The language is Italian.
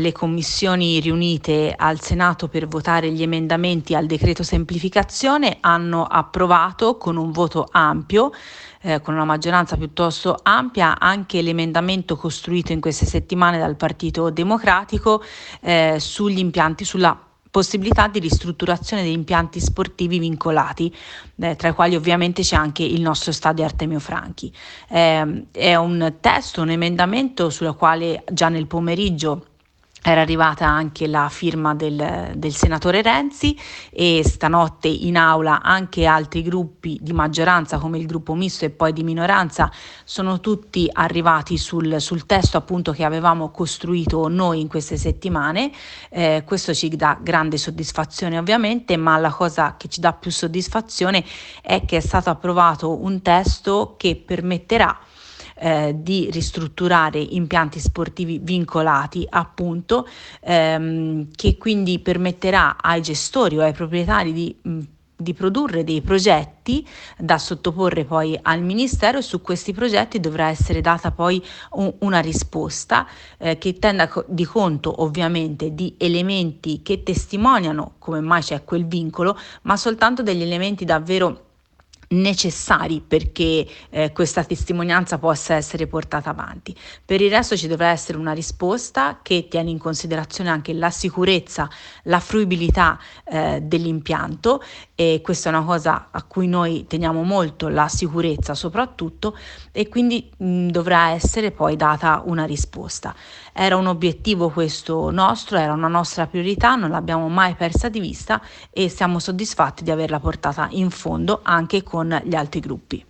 le commissioni riunite al Senato per votare gli emendamenti al decreto semplificazione hanno approvato con un voto ampio eh, con una maggioranza piuttosto ampia anche l'emendamento costruito in queste settimane dal Partito Democratico eh, sugli impianti, sulla possibilità di ristrutturazione degli impianti sportivi vincolati, eh, tra i quali ovviamente c'è anche il nostro stadio Artemio Franchi. Eh, è un testo, un emendamento sulla quale già nel pomeriggio era arrivata anche la firma del, del, senatore Renzi e stanotte in aula anche altri gruppi di maggioranza come il gruppo misto e poi di minoranza sono tutti arrivati sul, sul testo appunto che avevamo costruito noi in queste settimane. Eh, questo ci dà grande soddisfazione ovviamente, ma la cosa che ci dà più soddisfazione è che è stato approvato un testo che permetterà eh, di ristrutturare impianti sportivi vincolati appunto ehm, che quindi permetterà ai gestori o ai proprietari di mh, di produrre dei progetti da sottoporre poi al Ministero e su questi progetti dovrà essere data poi un, una risposta eh, che tenga co- di conto ovviamente di elementi che testimoniano come mai c'è quel vincolo, ma soltanto degli elementi davvero necessari perché eh, questa testimonianza possa essere portata avanti. Per il resto ci dovrà essere una risposta che tiene in considerazione anche la sicurezza, la fruibilità eh, dell'impianto e questa è una cosa a cui noi teniamo molto, la sicurezza soprattutto e quindi mh, dovrà essere poi data una risposta. Era un obiettivo questo nostro, era una nostra priorità, non l'abbiamo mai persa di vista e siamo soddisfatti di averla portata in fondo anche con gli altri gruppi.